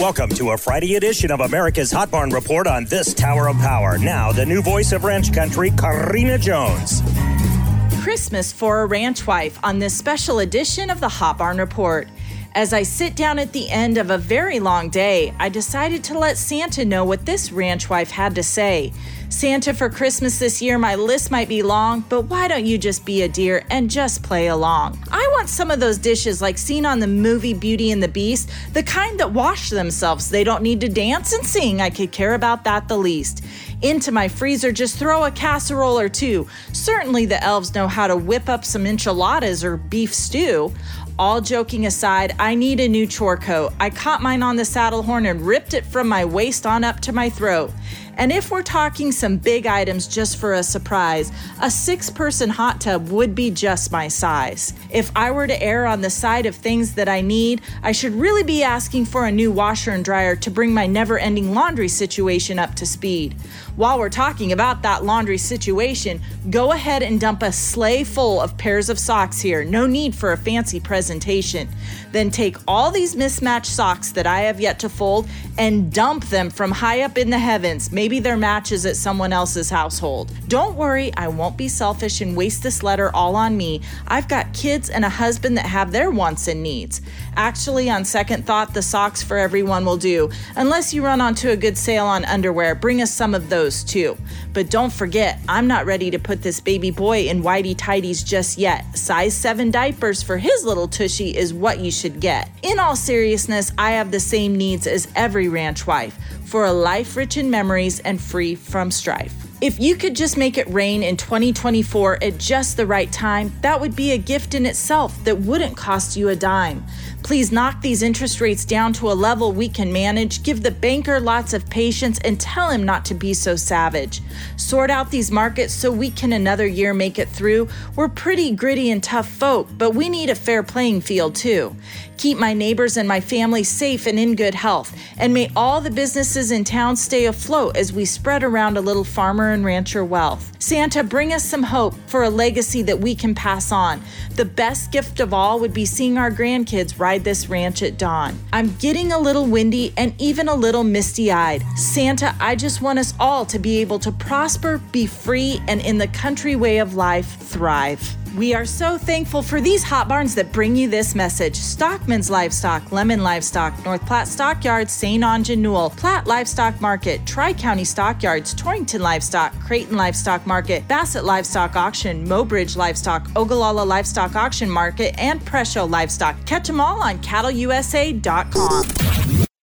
Welcome to a Friday edition of America's Hot Barn Report on this Tower of Power. Now, the new voice of ranch country, Karina Jones. Christmas for a ranch wife on this special edition of the Hot Barn Report. As I sit down at the end of a very long day, I decided to let Santa know what this ranch wife had to say. Santa, for Christmas this year, my list might be long, but why don't you just be a dear and just play along? I want some of those dishes like seen on the movie Beauty and the Beast, the kind that wash themselves. They don't need to dance and sing. I could care about that the least. Into my freezer, just throw a casserole or two. Certainly, the elves know how to whip up some enchiladas or beef stew. All joking aside, I need a new chore coat. I caught mine on the saddle horn and ripped it from my waist on up to my throat. And if we're talking some big items just for a surprise, a six person hot tub would be just my size. If I were to err on the side of things that I need, I should really be asking for a new washer and dryer to bring my never ending laundry situation up to speed. While we're talking about that laundry situation, go ahead and dump a sleigh full of pairs of socks here. No need for a fancy presentation. Then take all these mismatched socks that I have yet to fold and dump them from high up in the heavens. Maybe they're matches at someone else's household. Don't worry, I won't be selfish and waste this letter all on me. I've got kids and a husband that have their wants and needs. Actually, on second thought, the socks for everyone will do. Unless you run onto a good sale on underwear, bring us some of those too. But don't forget, I'm not ready to put this baby boy in whitey tighties just yet. Size 7 diapers for his little tushy is what you should get. In all seriousness, I have the same needs as every ranch wife for a life rich in memories and free from strife. If you could just make it rain in 2024 at just the right time, that would be a gift in itself that wouldn't cost you a dime. Please knock these interest rates down to a level we can manage, give the banker lots of patience, and tell him not to be so savage. Sort out these markets so we can another year make it through. We're pretty gritty and tough folk, but we need a fair playing field too. Keep my neighbors and my family safe and in good health, and may all the businesses in town stay afloat as we spread around a little farmer and rancher wealth. Santa, bring us some hope for a legacy that we can pass on. The best gift of all would be seeing our grandkids ride this ranch at dawn. I'm getting a little windy and even a little misty eyed. Santa, I just want us all to be able to prosper, be free, and in the country way of life, thrive. We are so thankful for these hot barns that bring you this message. Stockman's Livestock, Lemmon Livestock, North Platte Stockyards, St. Onge Newell, Platte Livestock Market, Tri County Stockyards, Torrington Livestock, Creighton Livestock Market, Bassett Livestock Auction, Mobridge Livestock, Ogallala Livestock Auction Market, and Presho Livestock. Catch them all on cattleusa.com.